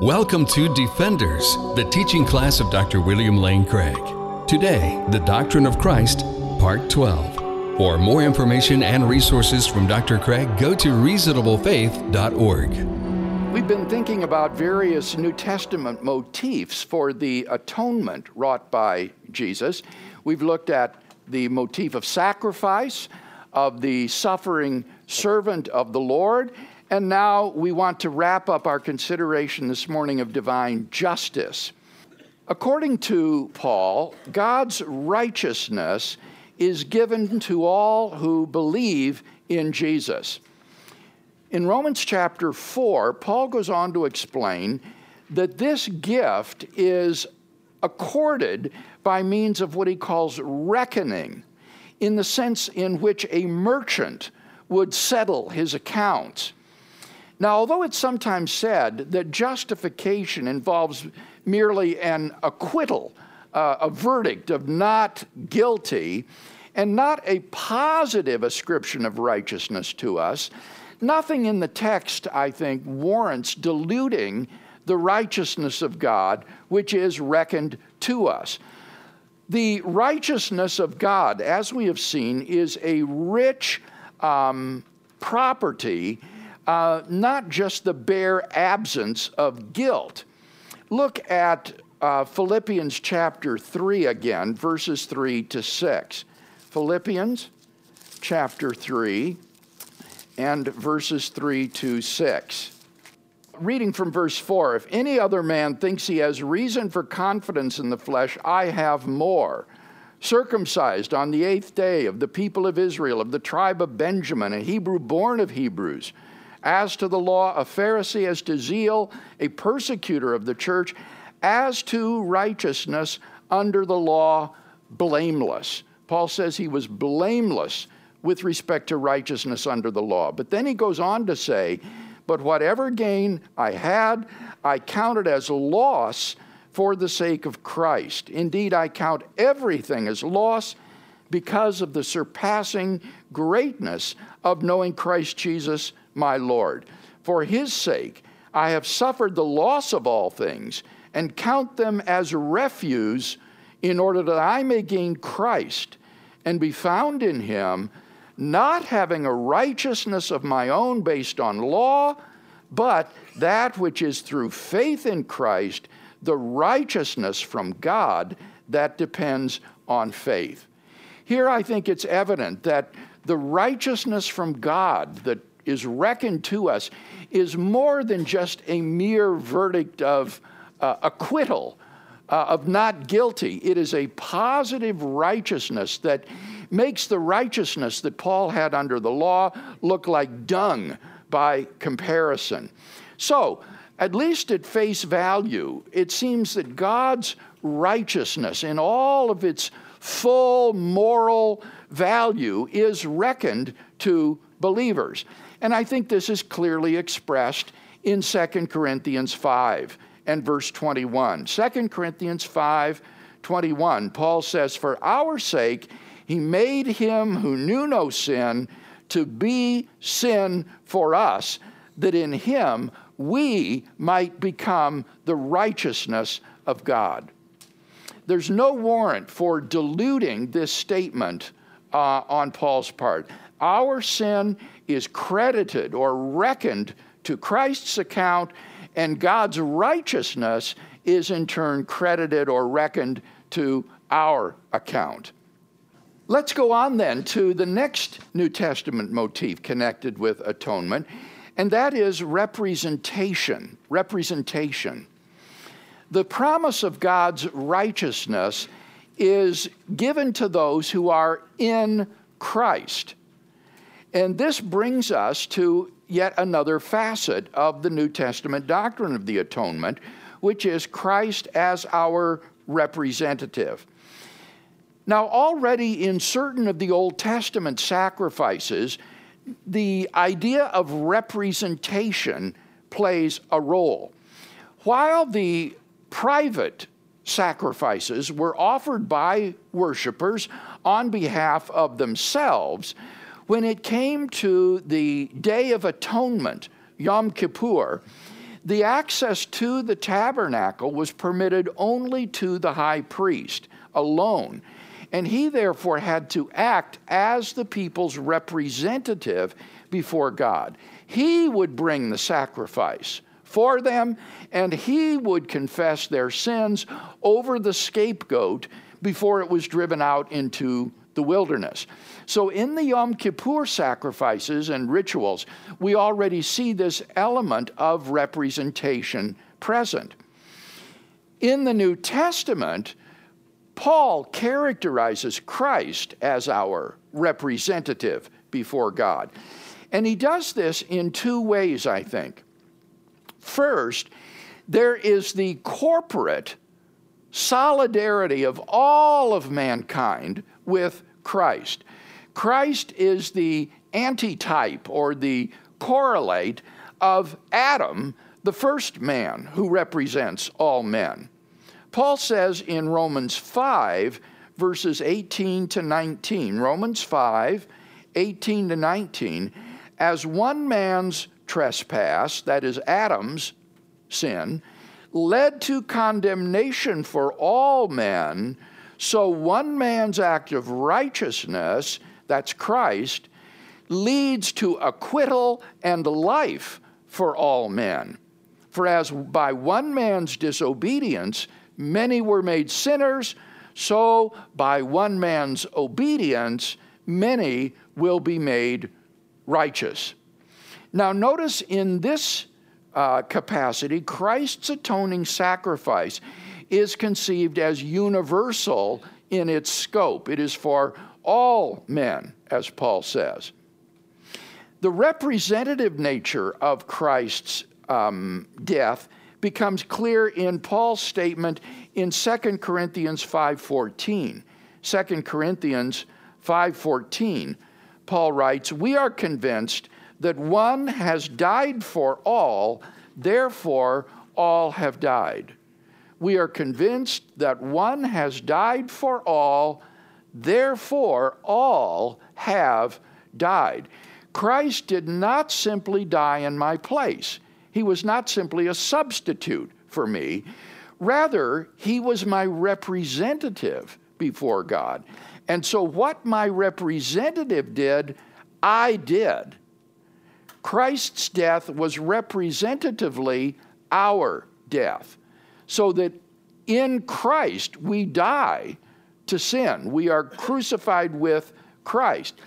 Welcome to Defenders, the teaching class of Dr. William Lane Craig. Today, the Doctrine of Christ, Part 12. For more information and resources from Dr. Craig, go to reasonablefaith.org. We've been thinking about various New Testament motifs for the atonement wrought by Jesus. We've looked at the motif of sacrifice, of the suffering servant of the Lord, and now we want to wrap up our consideration this morning of divine justice. According to Paul, God's righteousness is given to all who believe in Jesus. In Romans chapter 4, Paul goes on to explain that this gift is accorded by means of what he calls reckoning, in the sense in which a merchant would settle his accounts. Now, although it's sometimes said that justification involves merely an acquittal, uh, a verdict of not guilty, and not a positive ascription of righteousness to us, nothing in the text, I think, warrants diluting the righteousness of God, which is reckoned to us. The righteousness of God, as we have seen, is a rich um, property uh, not just the bare absence of guilt. Look at uh, Philippians chapter 3 again, verses 3 to 6. Philippians chapter 3 and verses 3 to 6. Reading from verse 4 If any other man thinks he has reason for confidence in the flesh, I have more. Circumcised on the eighth day of the people of Israel, of the tribe of Benjamin, a Hebrew born of Hebrews as to the law, a Pharisee, as to zeal, a persecutor of the church, as to righteousness under the law, blameless. Paul says he was blameless with respect to righteousness under the law. But then he goes on to say, But whatever gain I had, I counted as loss for the sake of Christ. Indeed, I count everything as loss because of the surpassing greatness of knowing Christ Jesus my Lord. For his sake, I have suffered the loss of all things and count them as refuse in order that I may gain Christ and be found in him, not having a righteousness of my own based on law, but that which is through faith in Christ, the righteousness from God that depends on faith. Here I think it's evident that the righteousness from God that is reckoned to us is more than just a mere verdict of uh, acquittal, uh, of not guilty. It is a positive righteousness that makes the righteousness that Paul had under the law look like dung by comparison. So, at least at face value, it seems that God's righteousness in all of its full moral value is reckoned to believers. And I think this is clearly expressed in 2 Corinthians 5 and verse 21. 2 Corinthians 5 21, Paul says, For our sake, he made him who knew no sin to be sin for us, that in him we might become the righteousness of God. There's no warrant for diluting this statement uh, on Paul's part. Our sin is credited or reckoned to Christ's account, and God's righteousness is in turn credited or reckoned to our account. Let's go on then to the next New Testament motif connected with atonement, and that is representation. Representation. The promise of God's righteousness is given to those who are in Christ. And this brings us to yet another facet of the New Testament doctrine of the atonement, which is Christ as our representative. Now, already in certain of the Old Testament sacrifices, the idea of representation plays a role. While the private sacrifices were offered by worshipers on behalf of themselves, when it came to the Day of Atonement, Yom Kippur, The access to the tabernacle was permitted only to the high priest alone, and he therefore had to act as the people's representative before God. He would bring the sacrifice for them, and he would confess their sins over the scapegoat before it was driven out into the wilderness. So, in the Yom Kippur sacrifices and rituals, we already see this element of representation present. In the New Testament, Paul characterizes Christ as our representative before God. And he does this in two ways, I think. First, there is the corporate solidarity of all of mankind with Christ. Christ is the antitype or the correlate of Adam, the first man who represents all men. Paul says in Romans 5, verses 18 to 19, Romans 5, 18 to 19, as one man's trespass, that is Adam's sin, led to condemnation for all men, so one man's act of righteousness, that's Christ, leads to acquittal and life for all men. For as by one man's disobedience many were made sinners, so by one man's obedience many will be made righteous. Now, notice in this uh, capacity, Christ's atoning sacrifice is conceived as universal in its scope. It is for all men, as Paul says. The representative nature of Christ's um, death becomes clear in Paul's statement in 2 Corinthians 5:14. 2 Corinthians 5:14, Paul writes, "We are convinced that one has died for all, therefore all have died. We are convinced that one has died for all, therefore all have died. Christ did not simply die in my place. He was not simply a substitute for me. Rather, he was my representative before God. And so, what my representative did, I did. Christ's death was representatively our death, so that in Christ we die to sin. We are crucified with Christ.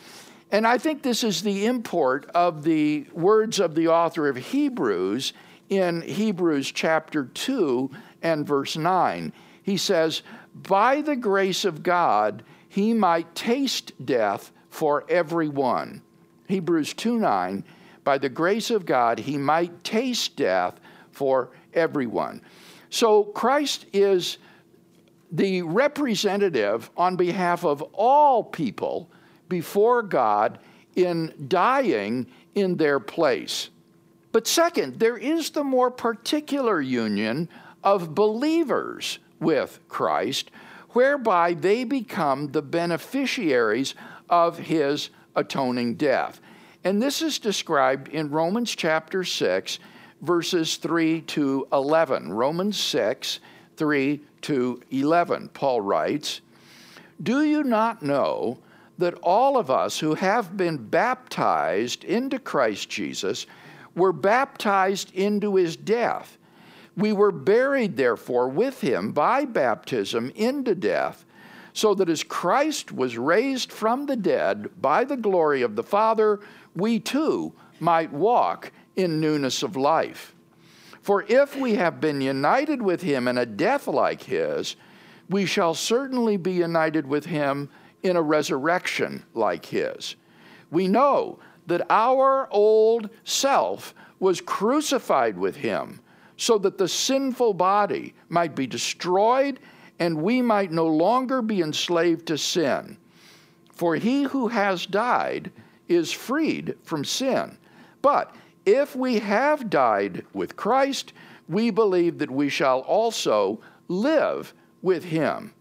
And I think this is the import of the words of the author of Hebrews in Hebrews chapter 2 and verse 9. He says, By the grace of God, he might taste death for everyone. Hebrews 2 9 by the grace of God, he might taste death for everyone. So Christ is the representative on behalf of all people before God in dying in their place. But second, there is the more particular union of believers with Christ, whereby they become the beneficiaries of his atoning death. And this is described in Romans chapter 6, verses 3 to 11. Romans 6, 3 to 11. Paul writes, Do you not know that all of us who have been baptized into Christ Jesus were baptized into his death? We were buried, therefore, with him by baptism into death, so that as Christ was raised from the dead by the glory of the Father, we too might walk in newness of life. For if we have been united with him in a death like his, we shall certainly be united with him in a resurrection like his. We know that our old self was crucified with him so that the sinful body might be destroyed and we might no longer be enslaved to sin. For he who has died is freed from sin. But if we have died with Christ, we believe that we shall also live with him.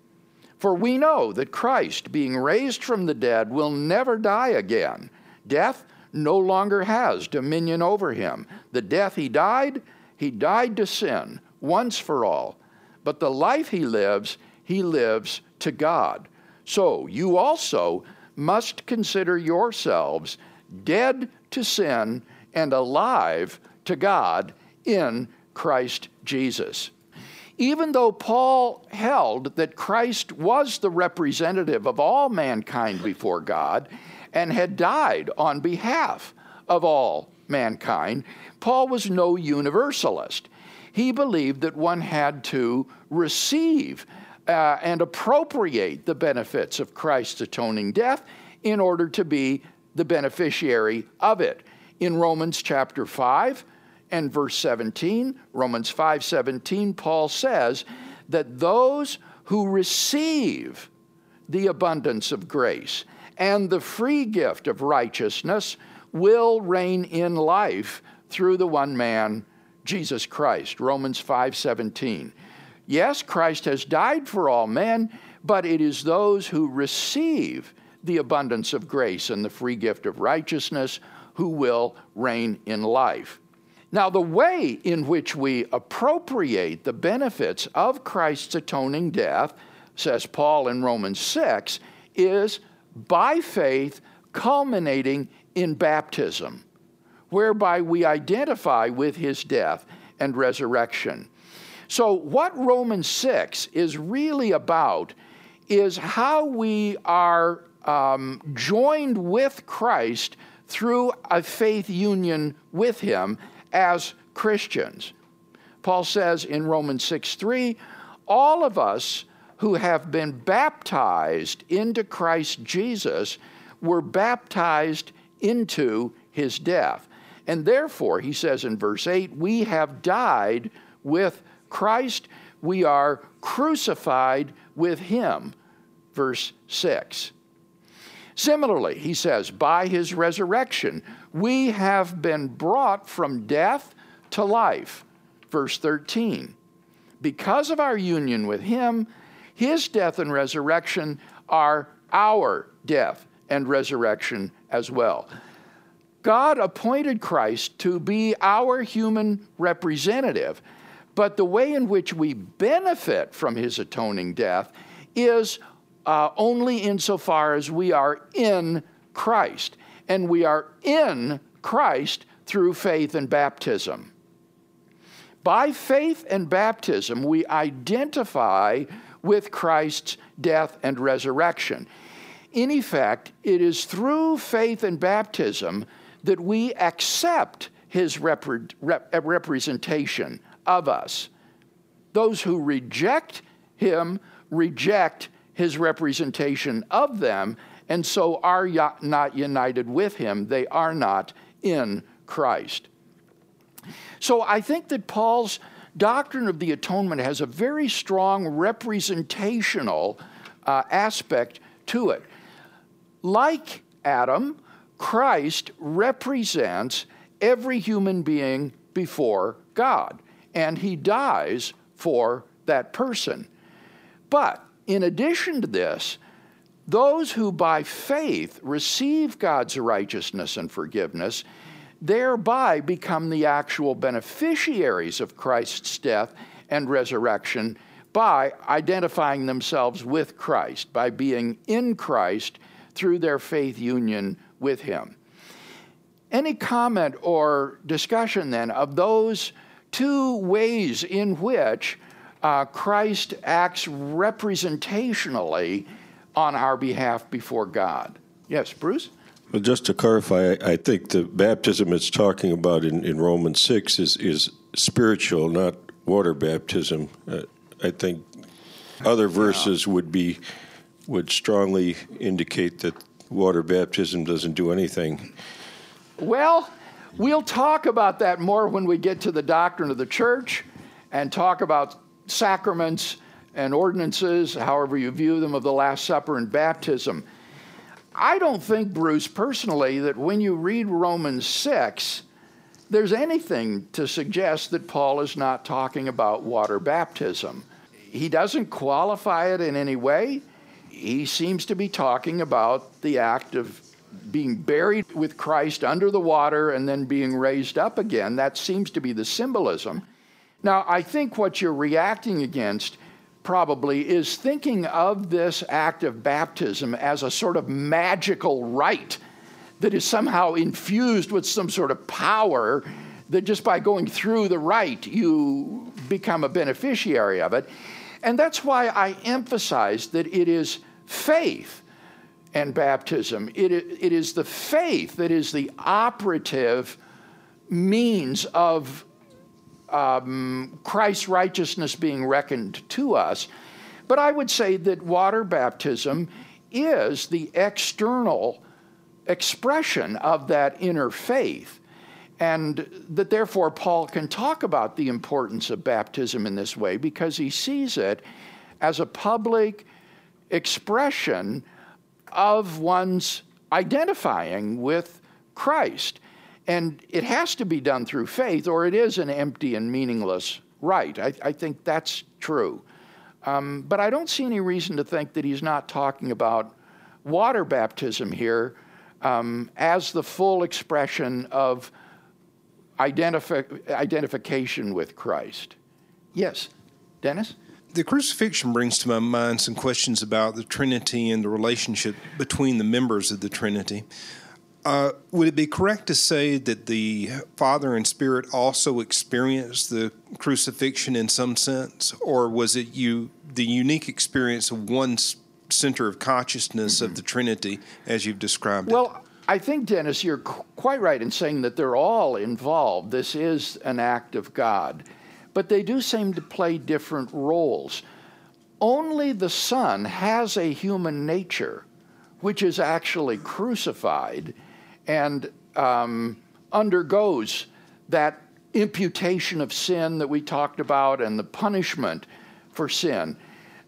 For we know that Christ, being raised from the dead, will never die again. Death no longer has dominion over him. The death he died, He died to sin once for all, but the life he lives, he lives to God. So you also must consider yourselves dead to sin and alive to God in Christ Jesus. Even though Paul held that Christ was the representative of all mankind before God and had died on behalf of all mankind, Paul was no universalist. He believed that one had to receive uh, and appropriate the benefits of Christ's atoning death in order to be the beneficiary of it. In Romans chapter 5 and verse 17, Romans 5 17, Paul says that those who receive the abundance of grace and the free gift of righteousness will reign in life through the one man Jesus Christ. Romans 5:17 Yes Christ has died for all men but it is those who receive the abundance of grace and the free gift of righteousness who will reign in life. Now, the way in which we appropriate the benefits of Christ's atoning death, says Paul in Romans 6, is by faith culminating in baptism, whereby we identify with his death and resurrection. So, what Romans 6 is really about is how we are um, joined with Christ through a faith union with Him as Christians. Paul says in Romans 6 3, all of us who have been baptized into Christ Jesus were baptized into his death. And therefore, he says in verse 8, we have died with Christ, we are crucified with him. Verse 6. Similarly, he says, by his resurrection, we have been brought from death to life. Verse 13. Because of our union with him, his death and resurrection are our death and resurrection as well. God appointed Christ to be our human representative, but the way in which we benefit from his atoning death is uh, only insofar as we are in Christ. And we are in Christ through faith and baptism. By faith and baptism, we identify with Christ's death and resurrection. In effect, it is through faith and baptism that we accept his rep- rep- representation of us. Those who reject him reject his representation of them, and so are not united with him. They are not in Christ. So I think that Paul's doctrine of the atonement has a very strong representational uh, aspect to it. Like Adam, Christ represents every human being before God, and he dies for that person. But in addition to this, those who by faith receive God's righteousness and forgiveness thereby become the actual beneficiaries of Christ's death and resurrection by identifying themselves with Christ, by being in Christ through their faith union with Him. Any comment or discussion then of those two ways in which uh, Christ acts representationally on our behalf before God. Yes, Bruce? Well, just to clarify, I think the baptism it's talking about in, in Romans 6 is, is spiritual, not water baptism. Uh, I think other verses yeah. would be would strongly indicate that water baptism doesn't do anything. Well, we'll talk about that more when we get to the doctrine of the church and talk about sacraments and ordinances, however you view them, of the Last Supper and baptism. I don't think, Bruce, personally, that when you read Romans 6, there's anything to suggest that Paul is not talking about water baptism. He doesn't qualify it in any way. He seems to be talking about the act of being buried with Christ under the water and then being raised up again. That seems to be the symbolism. Now, I think what you're reacting against probably is thinking of this act of baptism as a sort of magical rite that is somehow infused with some sort of power that just by going through the rite you become a beneficiary of it. And that's why I emphasize that it is faith and baptism. It, it is the faith that is the operative means of um, Christ's righteousness being reckoned to us. But I would say that water baptism is the external expression of that inner faith. And that therefore Paul can talk about the importance of baptism in this way because he sees it as a public expression of one's identifying with Christ. And it has to be done through faith, or it is an empty and meaningless rite. I, I think that's true. Um, but I don't see any reason to think that he's not talking about water baptism here um, as the full expression of identifi- identification with Christ. Yes, Dennis? The crucifixion brings to my mind some questions about the Trinity and the relationship between the members of the Trinity. Uh, would it be correct to say that the Father and Spirit also experienced the crucifixion in some sense, or was it you the unique experience of one center of consciousness mm-hmm. of the Trinity as you've described well, it? Well, I think Dennis, you're quite right in saying that they're all involved. This is an act of God, but they do seem to play different roles. Only the Son has a human nature, which is actually crucified and um, undergoes that imputation of sin that we talked about and the punishment for sin.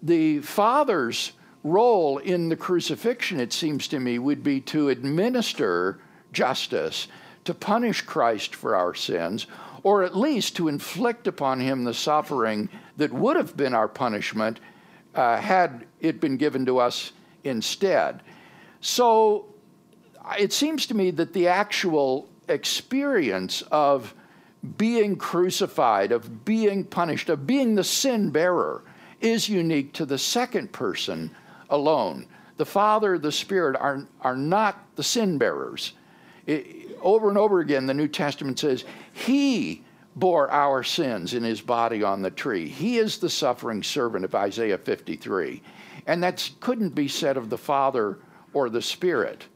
The Father's role in the crucifixion, it seems to me, would be to administer justice, to punish Christ for our sins, or at least to inflict upon him the suffering that would have been our punishment uh, had it been given to us instead. So it seems to me that the actual experience of being crucified, of being punished, of being the sin bearer is unique to the second person alone. The Father, the Spirit are, are not the sin bearers. It, over and over again, the New Testament says, He bore our sins in His body on the tree. He is the suffering servant of Isaiah 53. And that couldn't be said of the Father or the Spirit.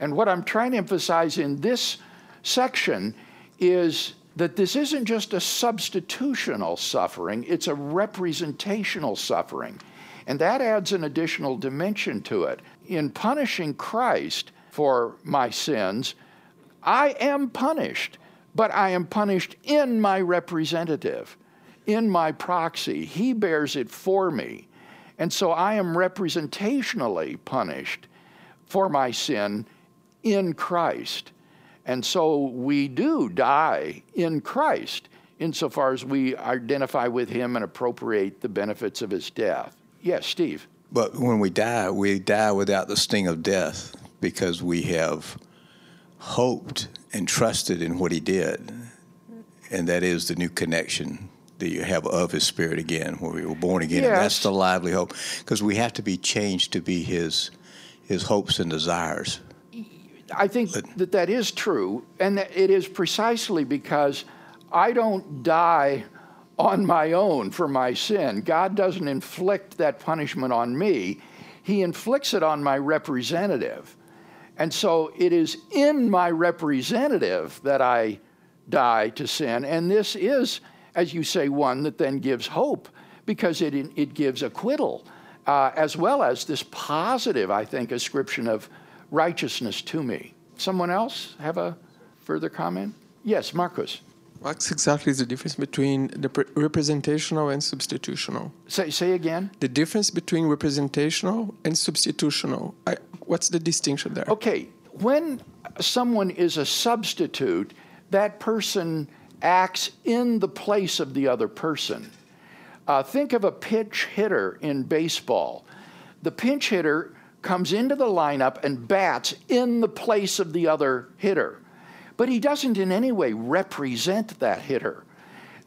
And what I'm trying to emphasize in this section is that this isn't just a substitutional suffering, it's a representational suffering. And that adds an additional dimension to it. In punishing Christ for my sins, I am punished, but I am punished in my representative, in my proxy. He bears it for me. And so I am representationally punished for my sin in Christ. And so we do die in Christ insofar as we identify with him and appropriate the benefits of his death. Yes, Steve. But when we die, we die without the sting of death because we have hoped and trusted in what he did. And that is the new connection that you have of his spirit again, where we were born again. Yes. And that's the lively hope. Because we have to be changed to be his his hopes and desires. I think that that is true, and it is precisely because I don't die on my own for my sin. God doesn't inflict that punishment on me, He inflicts it on my representative. And so it is in my representative that I die to sin. And this is, as you say, one that then gives hope because it, it gives acquittal, uh, as well as this positive, I think, ascription of righteousness to me. Someone else have a further comment? Yes, Marcus. What exactly is the difference between the representational and substitutional? Say, say again. The difference between representational and substitutional. I, what's the distinction there? Okay, when someone is a substitute, that person acts in the place of the other person. Uh, think of a pinch hitter in baseball. The pinch hitter comes into the lineup and bats in the place of the other hitter. But he doesn't in any way represent that hitter.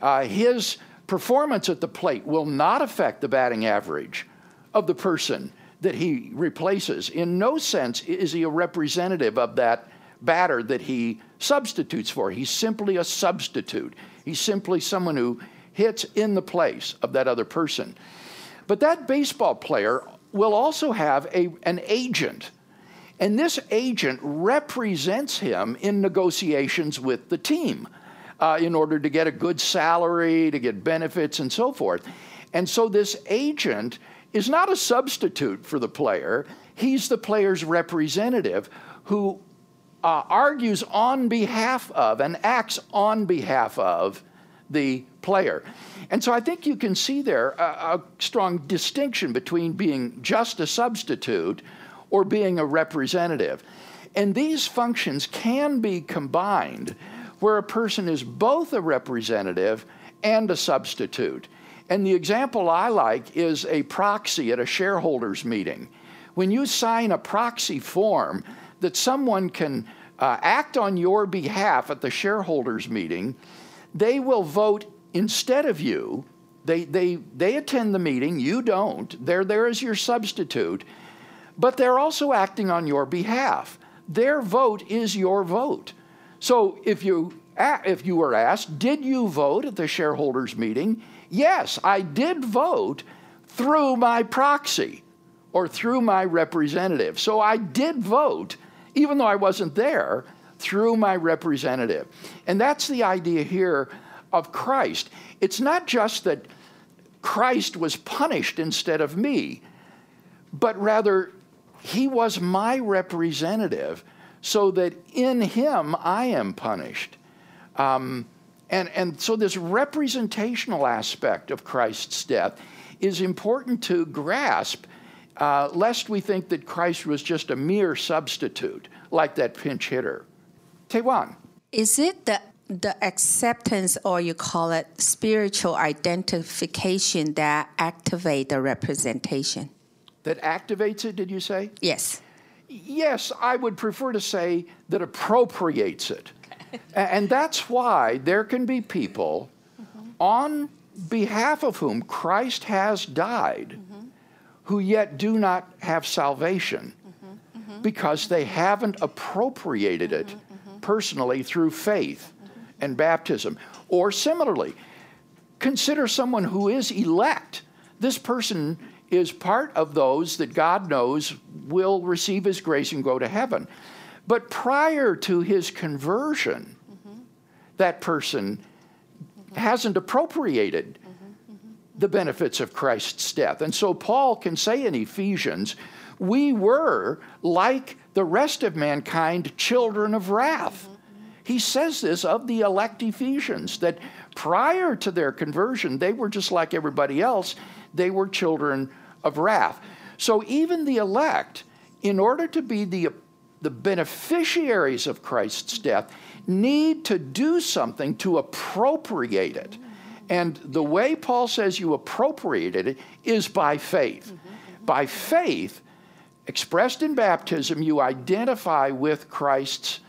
Uh, his performance at the plate will not affect the batting average of the person that he replaces. In no sense is he a representative of that batter that he substitutes for. He's simply a substitute. He's simply someone who hits in the place of that other person. But that baseball player will also have a, an agent. And this agent represents him in negotiations with the team uh, in order to get a good salary, to get benefits, and so forth. And so this agent is not a substitute for the player, he's the player's representative who uh, argues on behalf of and acts on behalf of the player. And so I think you can see there a, a, strong distinction between being just a substitute or being a representative. And these functions can be combined where a person is both a representative and a substitute. And the example I like is a proxy at a shareholders meeting. When you sign a proxy form that someone can uh, act on your behalf at the shareholders meeting, they will vote instead of you. They, they, they attend the meeting, you don't. They're there as your substitute, but they're also acting on your behalf. Their vote is your vote. So if you, if you were asked, did you vote at the shareholders meeting? Yes, I did vote through my proxy or through my representative. So I did vote, even though I wasn't there, through my representative. And that's the idea here of Christ. It's not just that Christ was punished instead of me, but rather he was my representative so that in him I am punished. Um, and, and so, this representational aspect of Christ's death is important to grasp, uh, lest we think that Christ was just a mere substitute, like that pinch hitter. Taiwan. Is it the the acceptance or you call it spiritual identification that activate the representation. That activates it did you say? Yes. Yes i would prefer to say that appropriates it. And that's why there can be people mm-hmm. on behalf of whom christ has died mm-hmm. who yet do not have salvation mm-hmm. because they haven't appropriated it personally through faith and baptism. Or similarly, consider someone who is elect. This person is part of those that God knows will receive his grace and go to heaven. But prior to his conversion, mm-hmm. that person mm-hmm. hasn't appropriated mm-hmm. the benefits of Christ's death. And so Paul can say in Ephesians, we were like the rest of mankind, children of wrath. He says this of the elect Ephesians, that prior to their conversion, they were just like everybody else, they were children of wrath. So even the elect, in order to be the, the beneficiaries of Christ's death, need to do something to appropriate it. And the way Paul says you appropriate it is by faith. Mm-hmm. By faith, expressed in baptism, you identify with Christ's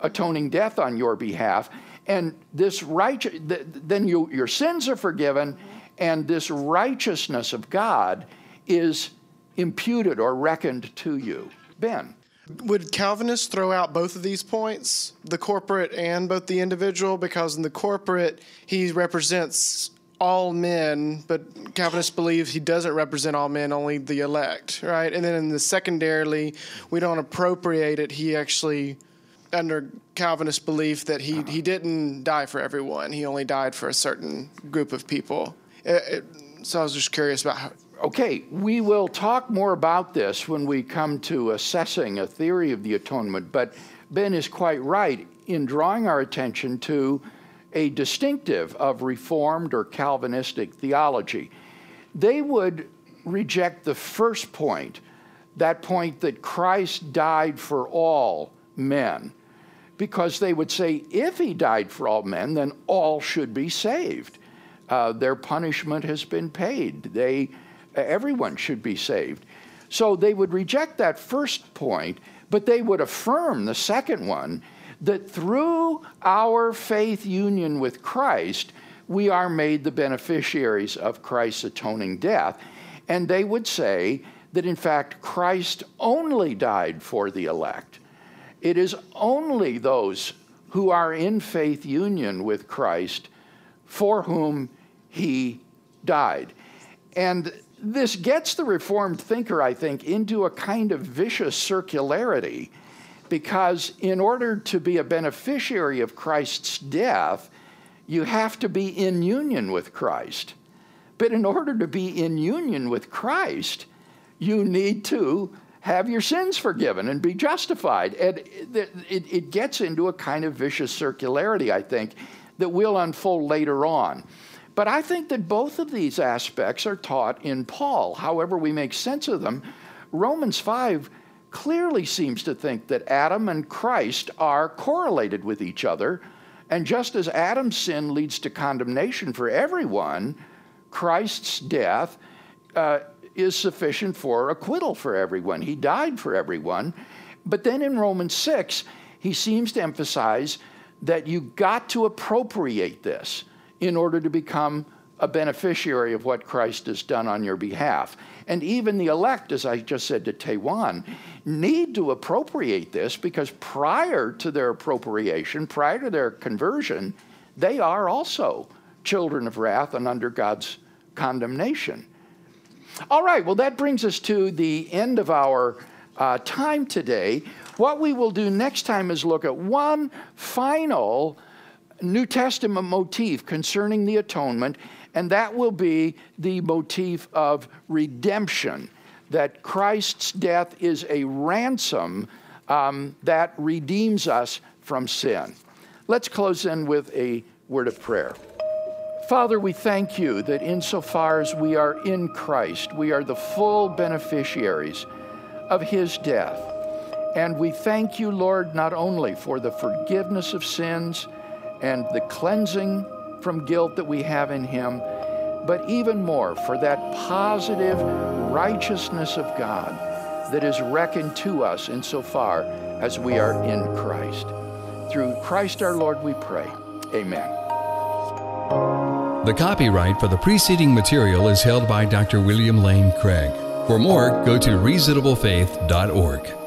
atoning death on your behalf. And this righteous, then you, your sins are forgiven, and this righteousness of God is imputed or reckoned to you. Ben. Would Calvinists throw out both of these points, the corporate and both the individual? Because in the corporate, he represents all men, but Calvinists believe he doesn't represent all men, only the elect, right? And then in the secondarily, we don't appropriate it. He actually under Calvinist belief that he, he didn't die for everyone. He only died for a certain group of people. It, it, so I was just curious about how. Okay, we will talk more about this when we come to assessing a theory of the atonement, but Ben is quite right in drawing our attention to a distinctive of Reformed or Calvinistic theology. They would reject the first point, that point that Christ died for all men because they would say if he died for all men, then all should be saved. Uh, their punishment has been paid. They, everyone should be saved. So they would reject that first point, but they would affirm the second one that through our faith union with Christ, we are made the beneficiaries of Christ's atoning death. And they would say that, in fact, Christ only died for the elect. It is only those who are in faith union with Christ for whom he died. And this gets the Reformed thinker, I think, into a kind of vicious circularity because in order to be a beneficiary of Christ's death, you have to be in union with Christ. But in order to be in union with Christ, you need to have your sins forgiven and be justified. And it, it, it, gets into a kind of vicious circularity, I think, that will unfold later on. But I think that both of these aspects are taught in Paul. However, we make sense of them. Romans 5 clearly seems to think that Adam and Christ are correlated with each other. And just as Adam's sin leads to condemnation for everyone, Christ's death uh, is sufficient for acquittal for everyone. He died for everyone. But then in Romans 6, he seems to emphasize that you got to appropriate this in order to become a beneficiary of what Christ has done on your behalf. And even the elect, as I just said to Taiwan, need to appropriate this because prior to their appropriation, prior to their conversion, they are also children of wrath and under God's condemnation. All right, well, that brings us to the end of our uh, time today. What we will do next time is look at one final New Testament motif concerning the atonement, and that will be the motif of redemption. That Christ's death is a ransom um, that redeems us from sin. Let's close in with a word of prayer. Father, we thank you that insofar as we are in Christ, we are the full beneficiaries of his death. And we thank you, Lord, not only for the forgiveness of sins and the cleansing from guilt that we have in him, but even more for that positive righteousness of God that is reckoned to us insofar as we are in Christ. Through Christ our Lord we pray. Amen. The copyright for the preceding material is held by Dr. William Lane Craig. For more, go to reasonablefaith.org.